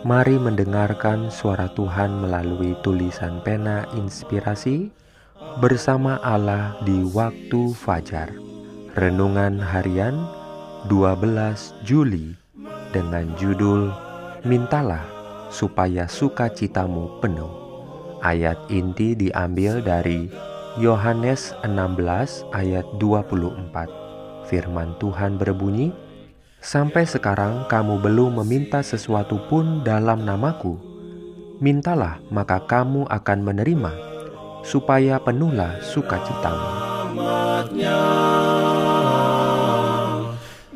Mari mendengarkan suara Tuhan melalui tulisan pena inspirasi bersama Allah di waktu fajar. Renungan harian 12 Juli dengan judul Mintalah supaya sukacitamu penuh. Ayat inti diambil dari Yohanes 16 ayat 24. Firman Tuhan berbunyi, Sampai sekarang kamu belum meminta sesuatu pun dalam namaku. Mintalah maka kamu akan menerima, supaya penuhlah sukacitamu.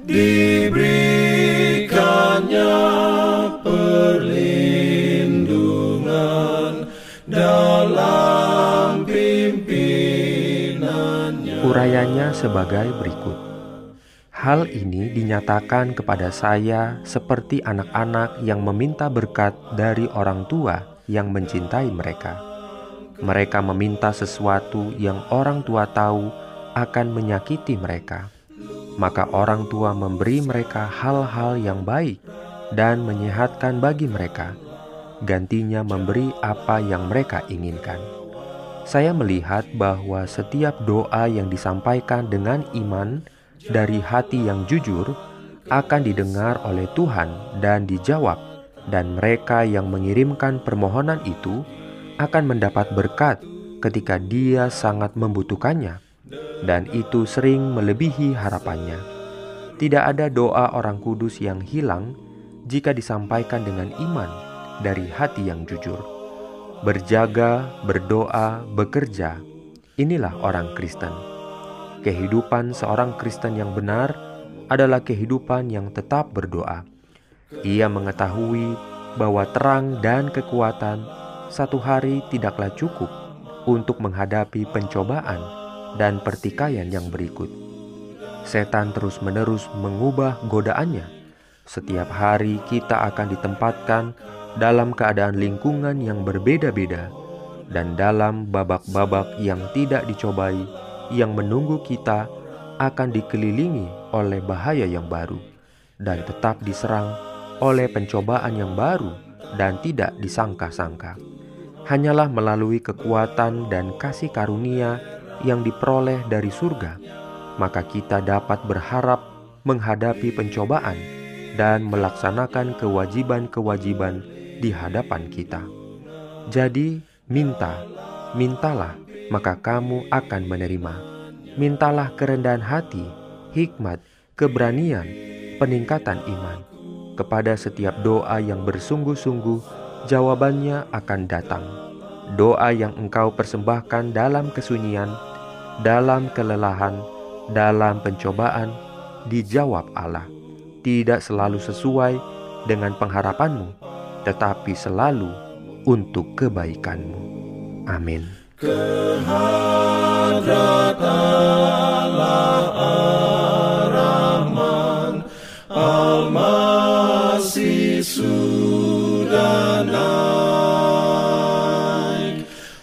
Diberikannya perlindungan dalam pimpinannya. Urayanya sebagai berikut. Hal ini dinyatakan kepada saya seperti anak-anak yang meminta berkat dari orang tua yang mencintai mereka. Mereka meminta sesuatu yang orang tua tahu akan menyakiti mereka. Maka orang tua memberi mereka hal-hal yang baik dan menyehatkan bagi mereka. Gantinya memberi apa yang mereka inginkan. Saya melihat bahwa setiap doa yang disampaikan dengan iman dari hati yang jujur akan didengar oleh Tuhan dan dijawab, dan mereka yang mengirimkan permohonan itu akan mendapat berkat ketika dia sangat membutuhkannya, dan itu sering melebihi harapannya. Tidak ada doa orang kudus yang hilang jika disampaikan dengan iman dari hati yang jujur. Berjaga, berdoa, bekerja, inilah orang Kristen. Kehidupan seorang Kristen yang benar adalah kehidupan yang tetap berdoa. Ia mengetahui bahwa terang dan kekuatan satu hari tidaklah cukup untuk menghadapi pencobaan dan pertikaian yang berikut. Setan terus-menerus mengubah godaannya. Setiap hari kita akan ditempatkan dalam keadaan lingkungan yang berbeda-beda dan dalam babak-babak yang tidak dicobai yang menunggu kita akan dikelilingi oleh bahaya yang baru dan tetap diserang oleh pencobaan yang baru dan tidak disangka-sangka. Hanyalah melalui kekuatan dan kasih karunia yang diperoleh dari surga, maka kita dapat berharap menghadapi pencobaan dan melaksanakan kewajiban-kewajiban di hadapan kita. Jadi, minta, mintalah maka kamu akan menerima. Mintalah kerendahan hati, hikmat, keberanian, peningkatan iman. Kepada setiap doa yang bersungguh-sungguh, jawabannya akan datang. Doa yang engkau persembahkan dalam kesunyian, dalam kelelahan, dalam pencobaan, dijawab Allah. Tidak selalu sesuai dengan pengharapanmu, tetapi selalu untuk kebaikanmu. Amin. Kehadrat Allah Ar-Rahman Al-Masih sudah naik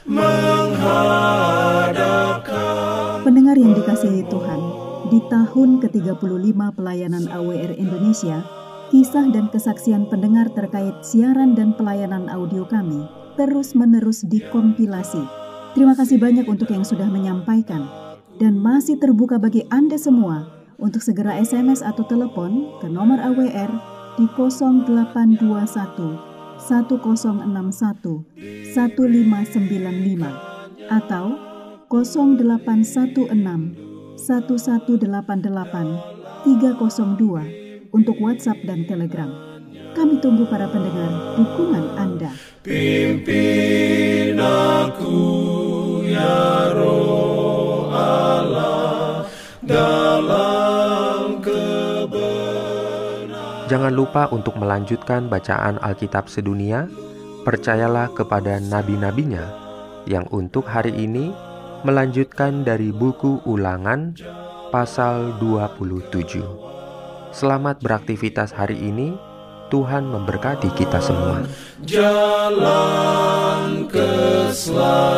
menghadapkan Pendengar yang dikasihi Tuhan, di tahun ke-35 pelayanan AWR Indonesia, kisah dan kesaksian pendengar terkait siaran dan pelayanan audio kami terus-menerus dikompilasi Terima kasih banyak untuk yang sudah menyampaikan dan masih terbuka bagi Anda semua untuk segera SMS atau telepon ke nomor AWR di 0821 1061 1595 atau 0816 1188 302 untuk WhatsApp dan Telegram. Kami tunggu para pendengar dukungan Anda. Pimpin Jangan lupa untuk melanjutkan bacaan Alkitab sedunia. Percayalah kepada nabi-nabinya yang untuk hari ini melanjutkan dari buku Ulangan pasal 27. Selamat beraktivitas hari ini. Tuhan memberkati kita semua. Jalan keselamatan